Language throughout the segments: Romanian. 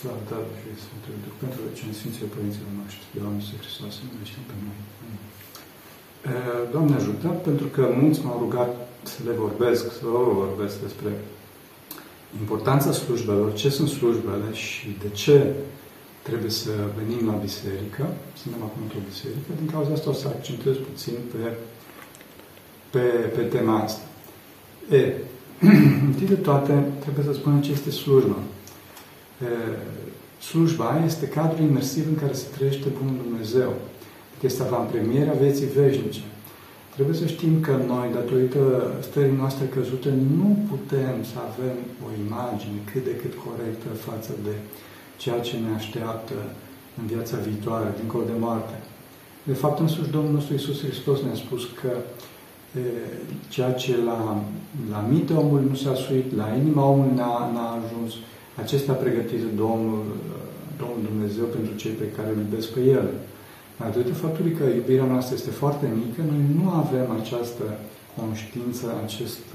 Slavă Tatălui și Sfântului Duh, pentru vecini Sfinții Părinților noștri, de Doamne Iisus Hristos, să ne pe noi. Doamne ajută, pentru că mulți m-au rugat să le vorbesc, să vă vorbesc despre importanța slujbelor, ce sunt slujbele și de ce trebuie să venim la biserică, suntem acum într-o biserică, din cauza asta o să accentez puțin pe, pe, pe tema asta. E, întâi de toate, trebuie să spunem ce este slujba slujba este cadrul imersiv în care se trăiește Bunul Dumnezeu. Este avantpremierea vieții veșnice. Trebuie să știm că noi, datorită stării noastre căzute, nu putem să avem o imagine cât de cât corectă față de ceea ce ne așteaptă în viața viitoare, dincolo de moarte. De fapt, însuși Domnul nostru Iisus Hristos ne-a spus că e, ceea ce la, la minte omul nu s-a suit, la inima omului n-a, n-a ajuns, acesta pregătit Domnul, Domnul Dumnezeu pentru cei pe care îl iubesc pe El. Datorită faptului că iubirea noastră este foarte mică, noi nu avem această conștiință, acest,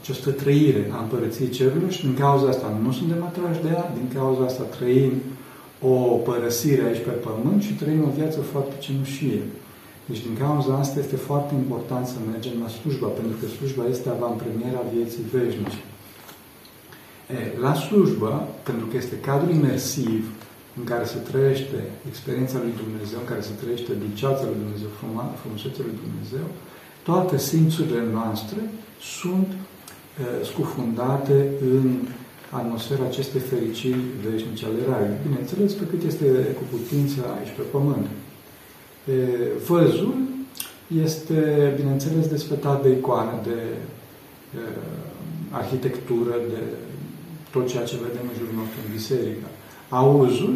această trăire a împărăției cerurilor și din cauza asta nu suntem atrași de ea, din cauza asta trăim o părăsire aici pe pământ și trăim o viață foarte cenușie. Deci din cauza asta este foarte important să mergem la slujba, pentru că slujba este avantpremierea vieții veșnice. La slujbă, pentru că este cadru imersiv în care se trăiește experiența lui Dumnezeu, în care se trăiește dulceața lui Dumnezeu, frumusețea lui Dumnezeu, toate simțurile noastre sunt scufundate în atmosfera acestei fericiri veșnice ale Raiului. Bineînțeles, pe cât este cu putință aici pe pământ. Văzul este, bineînțeles, desfătat de icoane, de arhitectură, de tot ceea ce vedem în jurul nostru în biserică. Auzul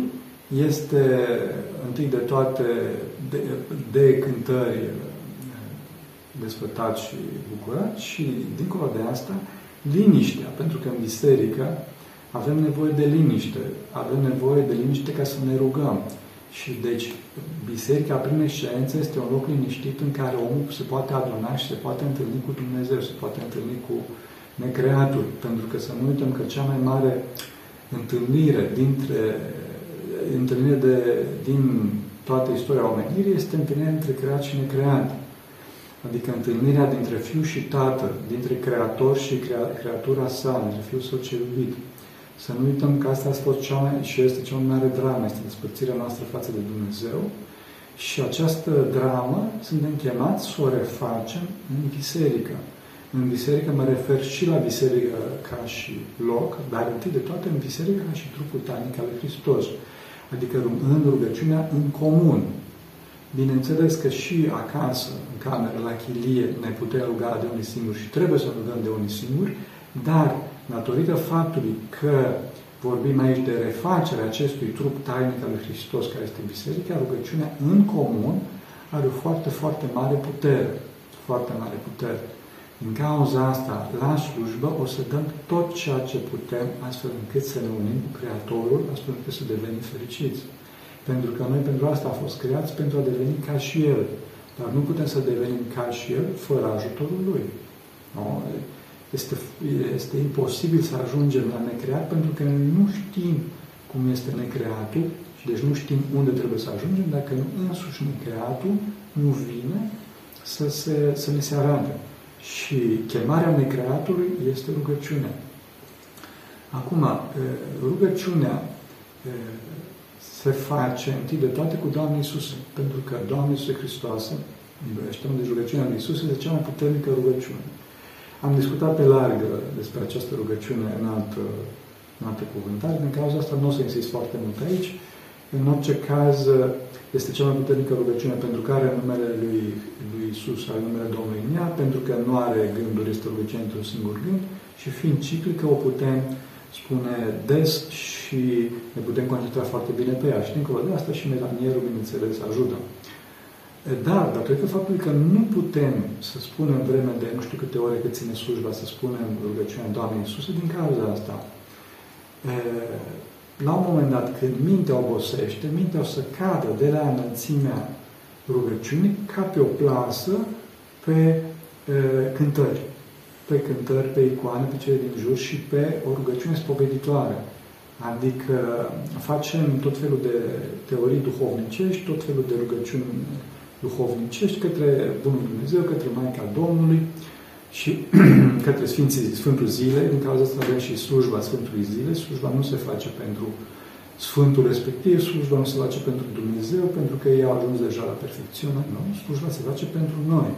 este întâi de toate de, de cântări desfătat și bucurat și dincolo de asta, liniștea, pentru că în biserică avem nevoie de liniște, avem nevoie de liniște ca să ne rugăm. Și deci biserica prin excelență este un loc liniștit în care omul se poate aduna și se poate întâlni cu Dumnezeu, se poate întâlni cu necreatul. Pentru că să nu uităm că cea mai mare întâlnire dintre întâlnire de, din toată istoria omenirii este întâlnirea între creat și necreat. Adică întâlnirea dintre fiu și tată, dintre creator și crea, creatura sa, dintre fiul său ce iubit. Să nu uităm că asta a fost cea mai, și este cea mai mare dramă, este despărțirea noastră față de Dumnezeu. Și această dramă suntem chemați să o refacem în biserică. În biserică mă refer și la biserică ca și loc, dar întâi de toate în biserică ca și trupul tainic al lui Hristos. Adică în rugăciunea în comun. Bineînțeles că și acasă, în cameră, la chilie, ne putem ruga de unii singuri și trebuie să rugăm de unii singuri, dar datorită faptului că vorbim aici de refacerea acestui trup tainic al lui Hristos, care este biserica, rugăciunea în comun are o foarte, foarte mare putere. Foarte mare putere. Din cauza asta, la slujbă, o să dăm tot ceea ce putem, astfel încât să ne unim cu Creatorul, astfel încât să devenim fericiți. Pentru că noi pentru asta am fost creați, pentru a deveni ca și El. Dar nu putem să devenim ca și El fără ajutorul Lui. Nu? Este, este imposibil să ajungem la necreat pentru că noi nu știm cum este necreatul și deci nu știm unde trebuie să ajungem dacă însuși necreatul nu vine să, se, să ne se arate. Și chemarea necreatului este rugăciunea. Acum, rugăciunea se face întâi de toate cu Doamne Iisus, pentru că Doamne Iisus Hristos, știm de rugăciunea lui Iisus, este cea mai puternică rugăciune. Am discutat pe larg despre această rugăciune în altă, în altă cuvântare, din cauza asta nu o să insist foarte mult aici. În orice caz, este cea mai puternică rugăciune pentru care numele lui, lui Isus are numele Domnului în ea, pentru că nu are gânduri, este rugăciune într-un singur gând și fiind ciclică o putem spune des și ne putem concentra foarte bine pe ea. Și dincolo de asta și melanierul, bineînțeles, ajută. Dar, datorită faptului că nu putem să spunem vreme de nu știu câte ore cât ține slujba, să spunem rugăciunea Doamnei Iisuse, din cauza asta, la un moment dat, când mintea obosește, mintea o să cadă de la înălțimea rugăciunii ca pe o plasă pe e, cântări. Pe cântări, pe icoane, pe cele din jur și pe o rugăciune spoveditoare. Adică facem tot felul de teorii duhovnicești, tot felul de rugăciuni duhovnicești către Bunul Dumnezeu, către Maica Domnului și către Sfinții, Sfântul Zile. Din cauza asta avem și slujba Sfântului Zile. Slujba nu se face pentru Sfântul respectiv, slujba nu se face pentru Dumnezeu, pentru că ei au ajuns deja la perfecțiune. Nu, slujba se face pentru noi.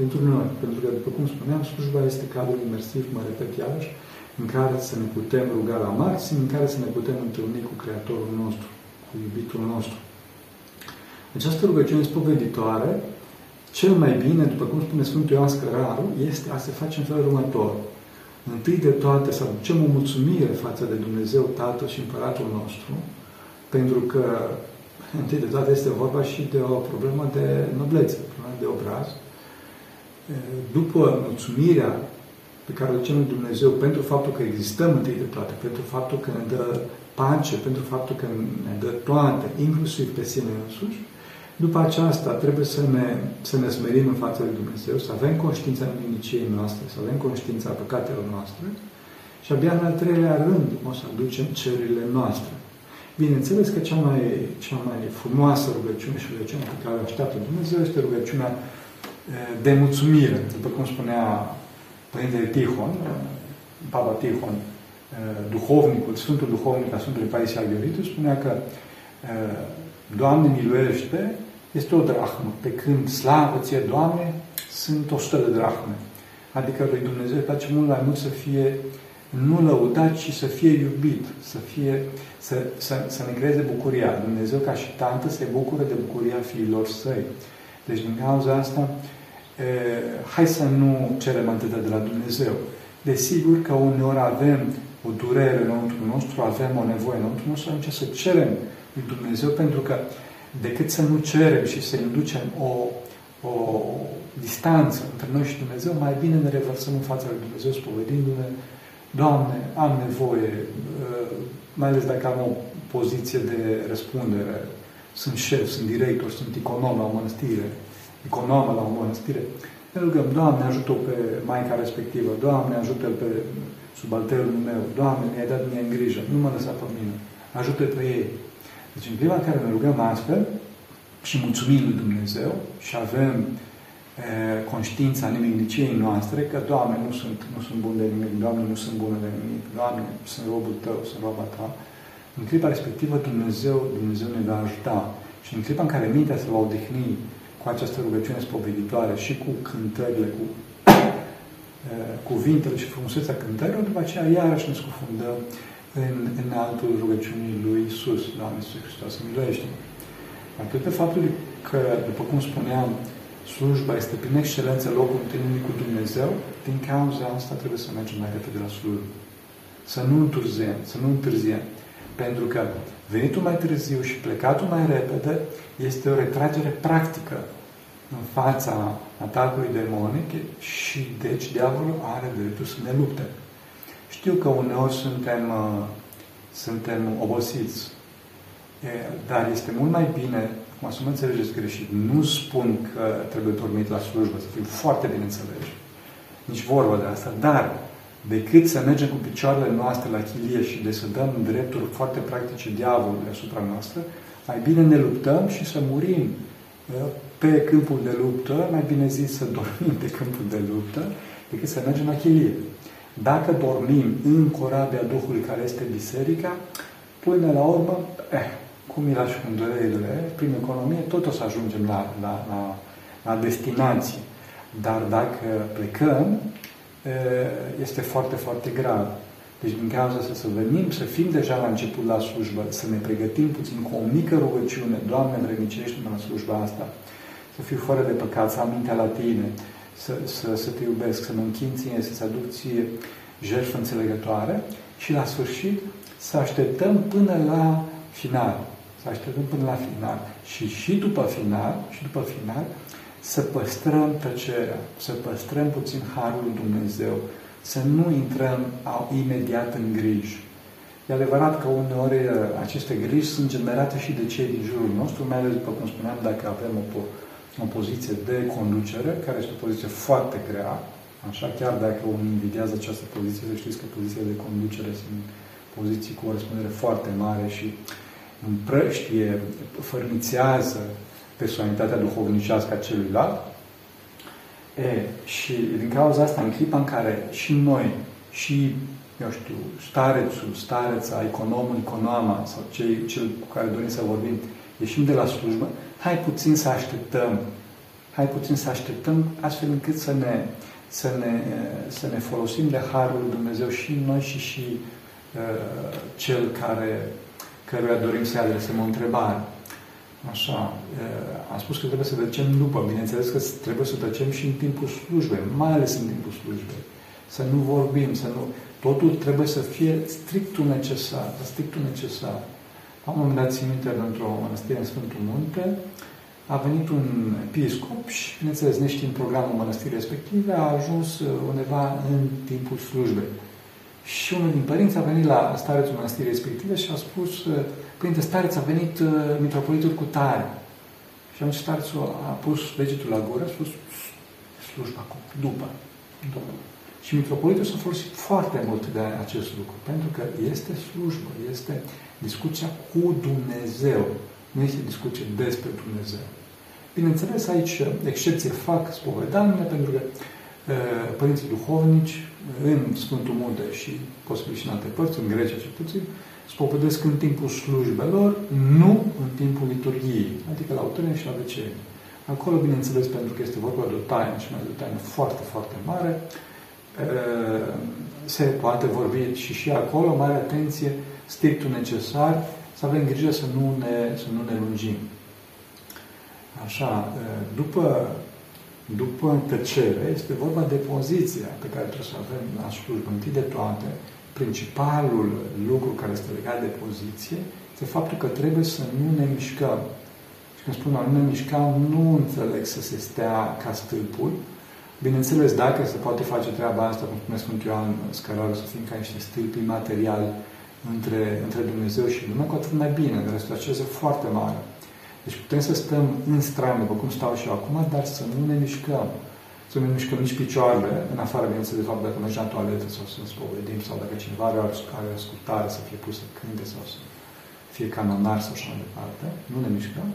Pentru noi. Pentru că, după cum spuneam, slujba este cadrul imersiv, mă repet iarăși, în care să ne putem ruga la maxim, în care să ne putem întâlni cu Creatorul nostru, cu iubitul nostru. Această rugăciune spoveditoare, cel mai bine, după cum spune Sfântul Ioan Scăraru, este a se face în felul următor. Întâi de toate să aducem o mulțumire față de Dumnezeu Tatăl și Împăratul nostru, pentru că întâi de toate este vorba și de o problemă de noblețe, de obraz. După mulțumirea pe care o ducem Dumnezeu pentru faptul că existăm întâi de toate, pentru faptul că ne dă pace, pentru faptul că ne dă toate, inclusiv pe sine însuși, după aceasta trebuie să ne, să ne smerim în fața lui Dumnezeu, să avem conștiința neminiciei noastre, să avem conștiința păcatelor noastre și abia în al treilea rând o să aducem cererile noastre. Bineînțeles că cea mai, cea mai frumoasă rugăciune și rugăciunea pe care o așteaptă Dumnezeu este rugăciunea de mulțumire. După cum spunea Părintele Tihon, Papa Tihon, duhovnicul, Sfântul Duhovnic a Sfântului Paisie Aghioritu, spunea că Doamne miluiește este o drahmă, pe când slavă ție, Doamne, sunt o sută de drahme. Adică lui Dumnezeu îi place mult mai mult să fie nu lăudat, ci să fie iubit, să, fie, să, să, să ne creeze bucuria. Dumnezeu, ca și tante, se bucură de bucuria fiilor săi. Deci, din cauza asta, e, hai să nu cerem atât de la Dumnezeu. Desigur că uneori avem o durere înăuntru nostru, avem o nevoie înăuntru nostru, atunci să cerem lui Dumnezeu, pentru că decât să nu cerem și să inducem o, o distanță între noi și Dumnezeu, mai bine ne revărsăm în fața lui Dumnezeu spovedindu-ne, Doamne, am nevoie, uh, mai ales dacă am o poziție de răspundere, sunt șef, sunt director, sunt econom la o mănăstire, economă la o mănăstire, ne rugăm, Doamne, ajută pe Maica respectivă, Doamne, ajută pe subalterul meu, Doamne, mi-ai dat mie în grijă, nu mă lăsa pe mine, ajută pe ei. Deci în clipa în care ne rugăm astfel și mulțumim lui Dumnezeu și avem e, conștiința nimigniciei noastre că, Doamne, nu sunt, nu sunt bun de nimic, Doamne, nu sunt bună de nimic, Doamne, sunt robul Tău, sunt roba Ta, în clipa respectivă Dumnezeu, Dumnezeu ne va ajuta. Și în clipa în care mintea se va odihni cu această rugăciune spoveditoare și cu cântările, cu cuvintele și frumusețea cântărilor, după aceea iarăși ne scufundăm în, în altul rugăciunii lui Isus, Doamne Iisus Hristos, miluiește-mă. Atât de faptul că, după cum spuneam, slujba este prin excelență locul întâlnirii cu Dumnezeu, din cauza asta trebuie să mergem mai repede la slujbă. Să nu întârziem, să nu întârziem. Pentru că venitul mai târziu și plecatul mai repede este o retragere practică în fața atacului demonic și deci diavolul are dreptul să ne lupte. Știu că uneori suntem, uh, suntem obosiți, e, dar este mult mai bine, cum să mă înțelegeți greșit, nu spun că trebuie dormit la slujbă, să fim foarte bine înțelegi. Nici vorba de asta, dar decât să mergem cu picioarele noastre la chilie și de să dăm drepturi foarte practice diavolului asupra noastră, mai bine ne luptăm și să murim uh, pe câmpul de luptă, mai bine zis să dormim pe câmpul de luptă, decât să mergem la chilie. Dacă dormim în corabia Duhului care este biserica, până la urmă, eh, cum e la și cu durerile, prin economie, tot o să ajungem la, la, la, la destinație. Dar dacă plecăm, eh, este foarte, foarte grav. Deci din cauza asta să venim, să fim deja la început la slujbă, să ne pregătim puțin cu o mică rugăciune, Doamne, învrednicește-mă la slujba asta, să fiu fără de păcat, să am mintea la Tine, să, să, să te iubesc, să mă închin ție, să-ți aduc ție jertfă înțelegătoare și la sfârșit să așteptăm până la final. Să așteptăm până la final. Și și după final, și după final, să păstrăm tăcerea, să păstrăm puțin Harul lui Dumnezeu, să nu intrăm imediat în griji. E adevărat că uneori uh, aceste griji sunt generate și de cei din jurul nostru, mai ales, după cum spuneam, dacă avem o o poziție de conducere, care este o poziție foarte grea, așa, chiar dacă unii invidiază această poziție, să știți că pozițiile de conducere sunt poziții cu o răspundere foarte mare și împrăștie, fărnițează personalitatea duhovnicească a celuilalt. E, și din cauza asta, în clipa în care și noi, și, eu știu, starețul, stareța, economul, econoama, sau cei, cel cu care dorim să vorbim, ieșim de la slujbă, hai puțin să așteptăm, hai puțin să așteptăm astfel încât să ne, să ne, să ne folosim de Harul lui Dumnezeu și noi și și uh, cel care, căruia dorim să adresăm o întrebare. Așa, uh, am spus că trebuie să tăcem după, bineînțeles că trebuie să tăcem și în timpul slujbei, mai ales în timpul slujbei. Să nu vorbim, să nu... Totul trebuie să fie strictul necesar, strictul necesar. Am un moment dat țin minte într-o mănăstire în Sfântul Munte, a venit un episcop și, bineînțeles, neștiind programul mănăstirii respective, a ajuns uh, undeva în timpul slujbei. Și unul din părinți a venit la starețul mănăstirii respective și a spus, uh, Părinte Stareț, a venit uh, mitropolitul cu tare. Și atunci starețul a pus degetul la gură, a spus, slujba acum, după, după. Și mitropolitul s-a folosit foarte mult de acest lucru, pentru că este slujbă, este discuția cu Dumnezeu, nu este discuție despre Dumnezeu. Bineînțeles, aici excepție fac spovedanile, pentru că părinții duhovnici în Sfântul Munte și posibil și în alte părți, în Grecia cel puțin, spovedesc în timpul slujbelor, nu în timpul liturgiei, adică la autorine și la vecenie. Acolo, bineînțeles, pentru că este vorba de o taină și mai de o taină foarte, foarte mare, se poate vorbi și și acolo, mare atenție, strictul necesar, să avem grijă să nu ne, să nu ne lungim. Așa, după, după tăcere, este vorba de poziția pe care trebuie să avem la slujbă. Întâi de toate, principalul lucru care este legat de poziție este faptul că trebuie să nu ne mișcăm. Și când spun nu ne mișcăm, nu înțeleg să se stea ca stâlpul. Bineînțeles, dacă se poate face treaba asta, cum spune Sfântul Ioan Scălarul, să fim ca niște stâlpi materiali între, între Dumnezeu și lume, cu atât mai bine, de restul acesta foarte mare. Deci putem să stăm în strană, după cum stau și eu acum, dar să nu ne mișcăm. Să nu ne mișcăm nici picioarele, în afară, bineînțeles, de fapt, dacă mergem la toaletă sau să ne spovedim, sau dacă cineva are, are ascultare să fie pus să cânte sau să fie canonar sau așa mai departe, nu ne mișcăm.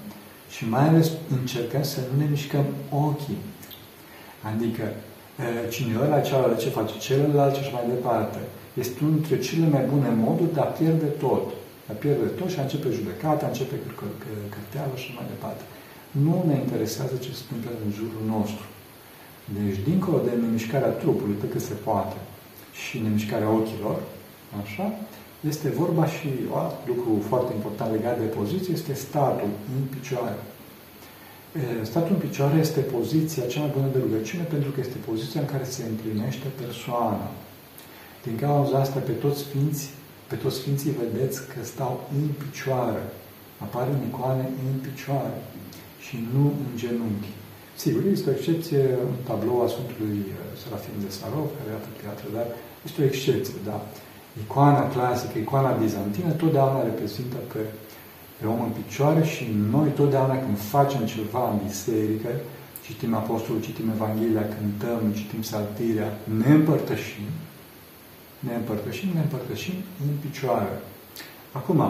Și mai ales încercăm să nu ne mișcăm ochii. Adică, cine ăla, cealaltă, ce face celălalt și așa mai departe. Este unul dintre cele mai bune moduri de a pierde tot. De a pierde tot și a începe judecata, începe cărteală și mai departe. Nu ne interesează ce se întâmplă în jurul nostru. Deci, dincolo de nemișcarea trupului, pe cât se poate, și nemișcarea ochilor, așa, este vorba și alt lucru foarte important legat de poziție, este statul în picioare. Statul în picioare este poziția cea mai bună de rugăciune pentru că este poziția în care se împlinește persoana. Din cauza asta, pe toți sfinți, pe toți sfinții vedeți că stau în picioare. Apar în icoane în picioare și nu în genunchi. Sigur, este o excepție în tablou a Sfântului uh, Serafim de Sarov, care are teatru, dar este o excepție, da? Icoana clasică, icoana bizantină, totdeauna reprezintă pe, pe om în picioare și noi totdeauna când facem ceva în biserică, citim Apostolul, citim Evanghelia, cântăm, citim saltirea, ne împărtășim, ne împărtășim, ne împărtășim în picioare. Acum,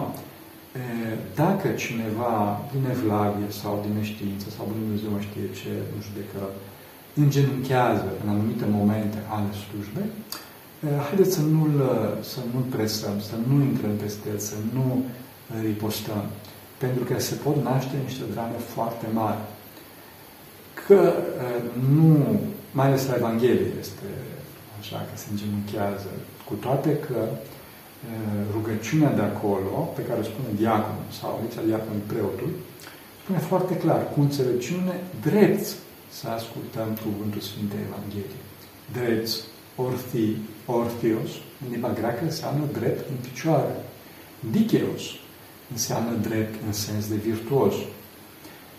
dacă cineva din evlavie sau din neștiință sau din Dumnezeu mă știe ce, nu știu de că, îngenunchează în anumite momente ale slujbei, haideți să nu-l, să nu presăm, să nu intrăm peste el, să nu ripostăm. Pentru că se pot naște niște drame foarte mari. Că nu, mai ales la Evanghelie este așa, că se îngenunchează, cu toate că rugăciunea de acolo, pe care o spune diaconul sau aici diacon preotul, spune foarte clar, cu înțelepciune, drept să ascultăm cuvântul Sfintei Evangheliei. Drept, orthi, orthios, în limba greacă înseamnă drept în picioare. Dicheos înseamnă drept în sens de virtuos.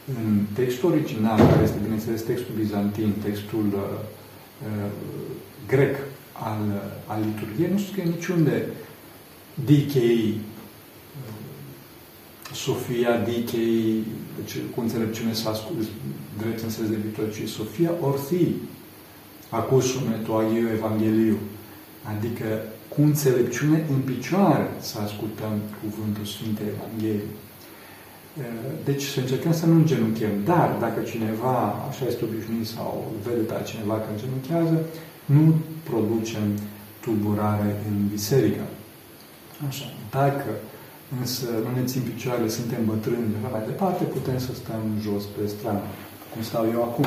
În textul original, care este, bineînțeles, textul bizantin, textul uh, uh, grec al, al liturgiei, nu scrie niciunde dikei, Sofia dikei, deci cu înțelepciune să ascult drept în sens de viitor, ci Sofia orthi, acusume to agio Evangeliu, adică cu înțelepciune în picioare să ascultăm cuvântul Sfintei Evangheliei. Deci să încercăm să nu genunchiem. Dar dacă cineva, așa este obișnuit sau vede pe cineva că genunchează, nu producem tulburare în biserică. Așa. Dacă însă nu ne țin picioarele, suntem bătrâni și mai departe, putem să stăm jos pe stradă, cum stau eu acum.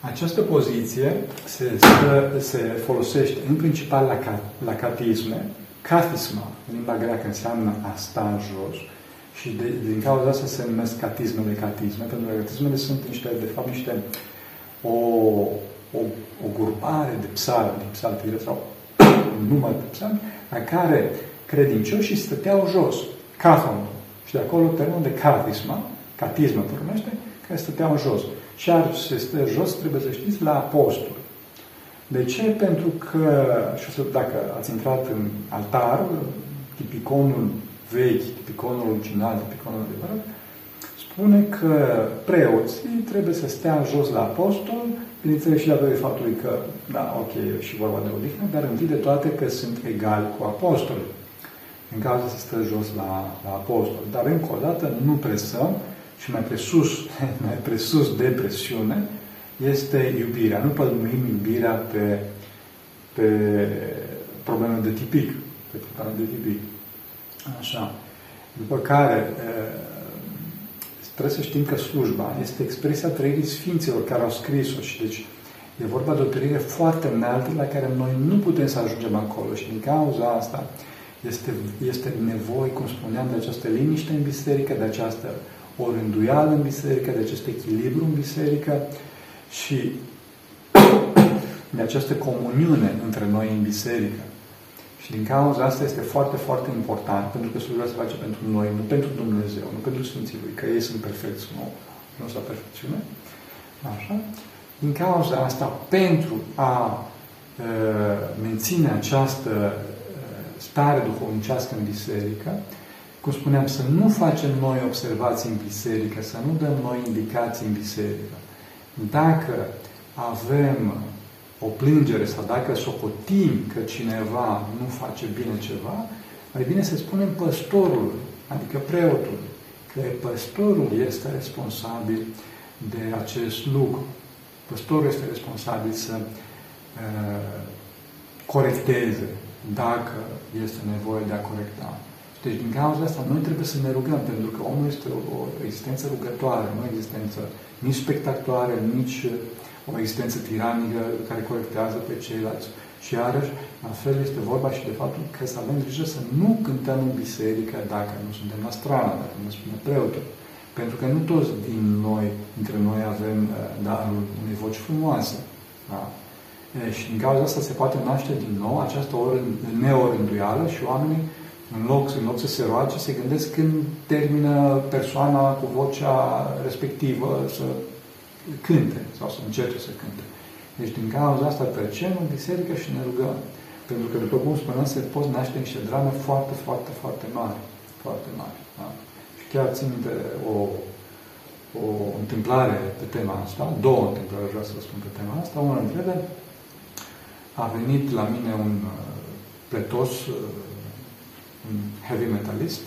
Această poziție se, se folosește în principal la, la catisme. Catisma, în limba greacă, înseamnă a sta jos, și de, din cauza asta se numesc catismele catisme, pentru că catismele sunt niște, de fapt, niște o, o, o grupare de psalmi, de psaltire sau un număr de psalmi, la care credincioșii stăteau jos, cathon, și de acolo termenul de catisma, catismă pornește, care stăteau jos. Și ar se stă jos, trebuie să știți, la apostol. De ce? Pentru că, și dacă ați intrat în altar, tipiconul vechi, tipiconul original, tipiconul adevărat, spune că preoții trebuie să stea jos la apostol, bineînțeles și datorită faptului că, da, ok, e și vorba de odihnă, dar întâi de toate că sunt egali cu apostolul. În cazul să stă jos la, la apostol. Dar încă o dată nu presăm și mai presus, mai presus de presiune este iubirea. Nu pălmuim iubirea pe, pe probleme de tipic. Pe probleme de tipic. Așa. După care, trebuie să știm că slujba este expresia trăirii Sfinților care au scris-o și deci e vorba de o trăire foarte înaltă la care noi nu putem să ajungem acolo și din cauza asta este, este nevoie, cum spuneam, de această liniște în biserică, de această orânduială în biserică, de acest echilibru în biserică și de această comuniune între noi în biserică. Și din cauza asta este foarte, foarte important, pentru că slujba se face pentru noi, nu pentru Dumnezeu, nu pentru Sfinții Lui, că ei sunt perfecți, nu, nu sunt perfecțiune. Așa? Din cauza asta, pentru a uh, menține această uh, stare duhovnicească în biserică, cum spuneam, să nu facem noi observații în biserică, să nu dăm noi indicații în biserică. Dacă avem o plângere sau dacă socotim că cineva nu face bine ceva, mai bine să spunem păstorul, adică preotul, că păstorul este responsabil de acest lucru. Păstorul este responsabil să uh, corecteze dacă este nevoie de a corecta. Deci, din cauza asta, noi trebuie să ne rugăm, pentru că omul este o, o existență rugătoare, nu o existență nici spectaculară, nici o existență tiranică care corectează pe ceilalți. Și iarăși, la fel este vorba și de faptul că să avem grijă să nu cântăm în biserică dacă nu suntem la strană, dacă nu spune preotul. Pentru că nu toți din noi, dintre noi avem uh, darul unei voci frumoase. Da? E, și din cauza asta se poate naște din nou această oră neorânduială și oamenii, în loc, în loc să se roage, se gândesc când termină persoana cu vocea respectivă să cânte sau să încerce să cânte. Deci din cauza asta tăcem în biserică și ne rugăm. Pentru că, după cum spuneam, se pot naște niște drame foarte, foarte, foarte mari. Foarte mari. Da? Și chiar țin minte o, o întâmplare pe tema asta, două întâmplări vreau să vă spun pe tema asta. Una dintre ele a venit la mine un uh, pletos, uh, un heavy metalist,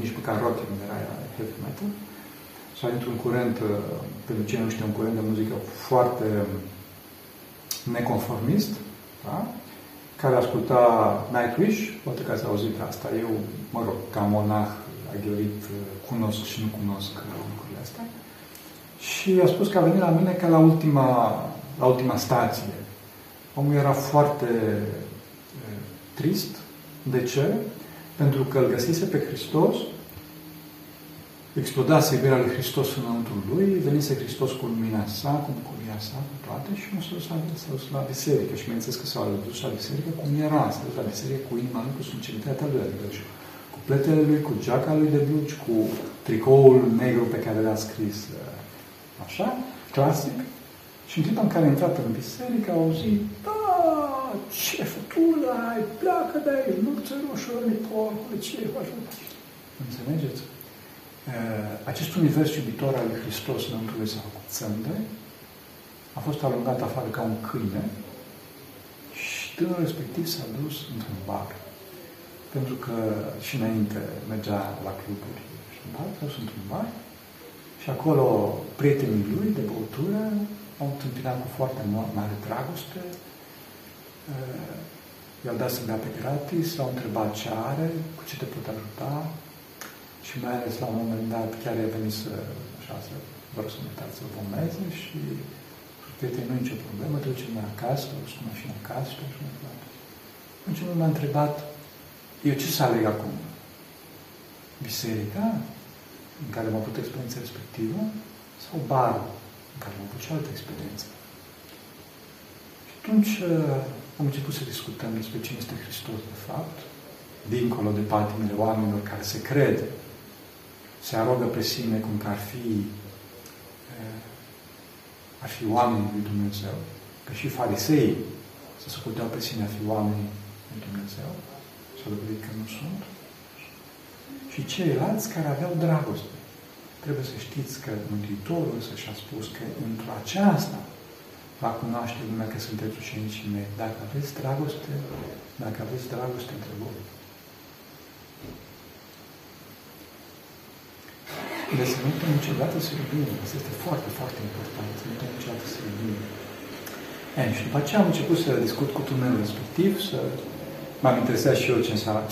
nici măcar rock nu era heavy metal, sau într-un curent, uh, pentru cine nu știe, un curent de muzică foarte neconformist, da? care asculta Nightwish, poate că ați auzit asta. Eu, mă rog, ca monah agiorit, uh, cunosc și nu cunosc lucrurile astea. Și a spus că a venit la mine ca la ultima, la ultima stație. Omul era foarte uh, trist. De ce? Pentru că îl găsise pe Hristos explodase iubirea lui Hristos înăuntru lui, venise Hristos cu lumina sa, cu bucuria sa, cu toate și nu s-a dus, dus la biserică. Și bineînțeles că s-a dus la biserică cum era, s-a dus la biserică cu inima lui, cu sinceritatea lui, adică cu pletele lui, cu geaca lui de blugi, cu tricoul negru pe care l-a scris uh, așa, clasic. Și în timpul în care a intrat în biserică, a auzit, da, ce fătulă ai, pleacă de aici, nu ți roșii porcule, ce faci? Înțelegeți? Uh, acest univers iubitor al lui Hristos înăuntru lui s-a făcut țânde, a fost alungat afară ca un câine, tânărul respectiv s-a dus într-un bar. Pentru că și înainte mergea la cluburi și în bar, s-a dus într-un bar și acolo prietenii lui de băutură au întâmpinat cu foarte mare dragoste, uh, i-au dat să dea pe gratis, s-au întrebat ce are, cu ce te pot ajuta și mai ales la un moment dat chiar i-a venit să, așa, să vă rog să mă să bomeze și prietenii nu e nicio problemă, te ducem la acasă, o cu mașina acasă și așa mai departe. Atunci m-a întrebat, eu ce să aleg acum? Biserica, în care am avut experiența respectivă, sau barul, în care am avut și altă experiență? Și atunci uh, am început să discutăm despre cine este Hristos, de fapt, dincolo de patimile oamenilor care se cred, se arogă pe sine cum că ar fi, ar fi oamenii lui Dumnezeu, că și farisei se socoteau pe sine a fi oamenii lui Dumnezeu, s-a dovedit că nu sunt, și ceilalți care aveau dragoste. Trebuie să știți că Mântuitorul să și-a spus că într-o aceasta va cunoaște lumea că sunteți ucenicii mei. Dacă aveți dragoste, dacă aveți dragoste între voi. Deci să nu uităm niciodată să iubim. Asta este foarte, foarte important. Să nu uităm niciodată să iubim. E, și după aceea am început să discut cu tânărul respectiv, să m-am interesat și eu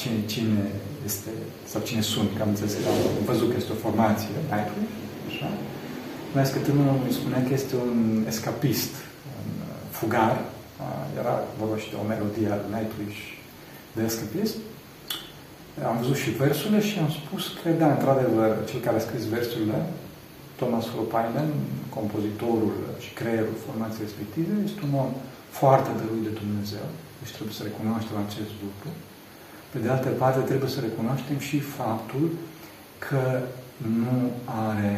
cine, cine este, sau cine sunt, că am înțeles că am văzut că este o formație, Nightwish, așa. Mai că tânărul îmi spunea că este un escapist, fugar, era vorba și de o melodie al Nightwish de escapist. Am văzut și versurile și am spus că, da, într-adevăr, cel care a scris versurile, Thomas Holopainen, compozitorul și creierul formației respective, este un om foarte dăruit de Dumnezeu, deci trebuie să recunoaștem acest lucru. Pe de altă parte, trebuie să recunoaștem și faptul că nu are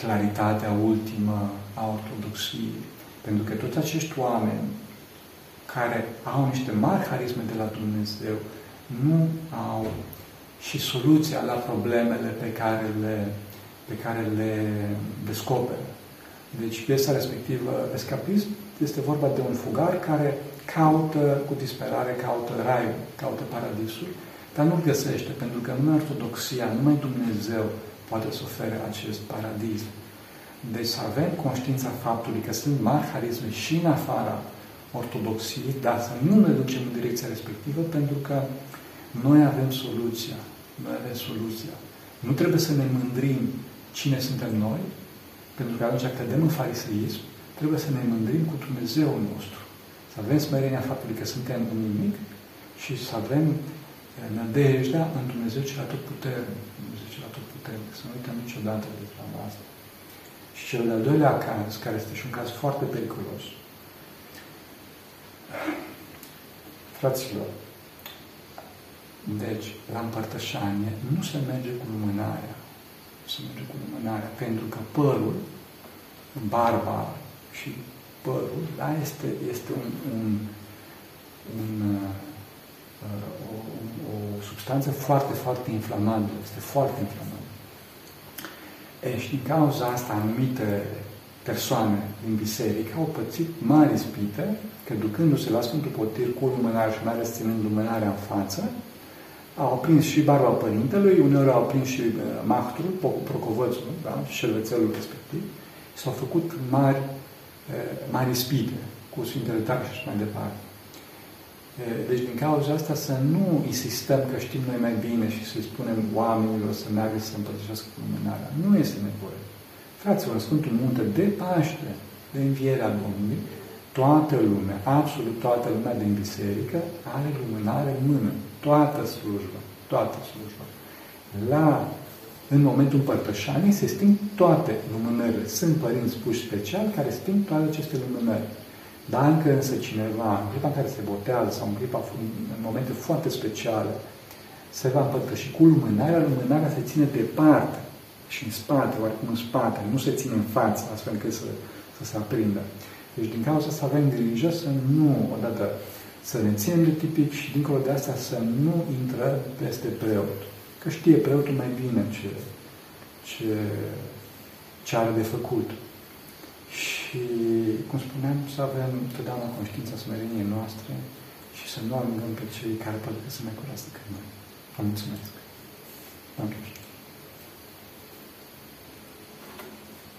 claritatea ultimă a ortodoxiei. Pentru că toți acești oameni care au niște mari harisme de la Dumnezeu nu au și soluția la problemele pe care le, pe care le descoperă. Deci piesa respectivă, Escapism, este vorba de un fugar care caută cu disperare, caută raiul, caută paradisul, dar nu-l găsește, pentru că numai ortodoxia, numai Dumnezeu poate să ofere acest paradis. Deci să avem conștiința faptului că sunt mari harisme și în afara ortodoxiei, dar să nu ne ducem în direcția respectivă, pentru că noi avem soluția. Noi avem soluția. Nu trebuie să ne mândrim cine suntem noi, pentru că atunci cădem în fariseism, trebuie să ne mândrim cu Dumnezeul nostru. Să avem smerenia faptului că suntem un nimic și să avem eh, nădejdea în Dumnezeu cel atotputernic. Dumnezeu cel atotputernic. Să nu uităm niciodată de treaba asta. Și cel de-al doilea caz, care este și un caz foarte periculos. Fraților, deci, la împărtășanie nu se merge cu lumânarea. Nu se merge cu lumânarea, pentru că părul, barba și părul, da, este, este un, un, un, uh, o, o, o substanță foarte, foarte inflamabilă. Este foarte inflamabilă. E, și din cauza asta anumite persoane din biserică au pățit mari ispite că ducându-se la Sfântul Potir cu lumânare și mai ales ținând lumânarea în față, au aprins și barba părintelui, uneori au aprins și uh, mahtrul, procovățul, da? șervețelul respectiv, s-au făcut mari, uh, mari ispite cu Sfintele Tare și așa mai departe. Deci, din cauza asta, să nu insistăm că știm noi mai bine și să-i spunem oamenilor să meargă să împărtășească cu lumânarea. Nu este nevoie. Fraților, Sfântul Munte de Paște, de Învierea Domnului, toată lumea, absolut toată lumea din biserică are lumânare în mână. Toată slujba, toată slujba. La, în momentul împărtășanii se sting toate lumânările. Sunt părinți puși special care sting toate aceste lumânări. Dacă însă cineva, în clipa în care se botează sau în clipa, în momente foarte speciale, se va împărtăși cu lumânarea, lumânarea se ține departe și în spate, oarecum în spate, nu se ține în față, astfel încât să, să se aprindă. Deci din cauza să avem grijă să nu, odată, să ne ținem de tipic și dincolo de asta să nu intră peste preot. Că știe preotul mai bine ce, ce, ce are de făcut. Și, cum spuneam, să avem totdeauna conștiința smereniei noastre și să nu alungăm pe cei care poate că sunt mai curați decât noi. Vă mulțumesc! Doamne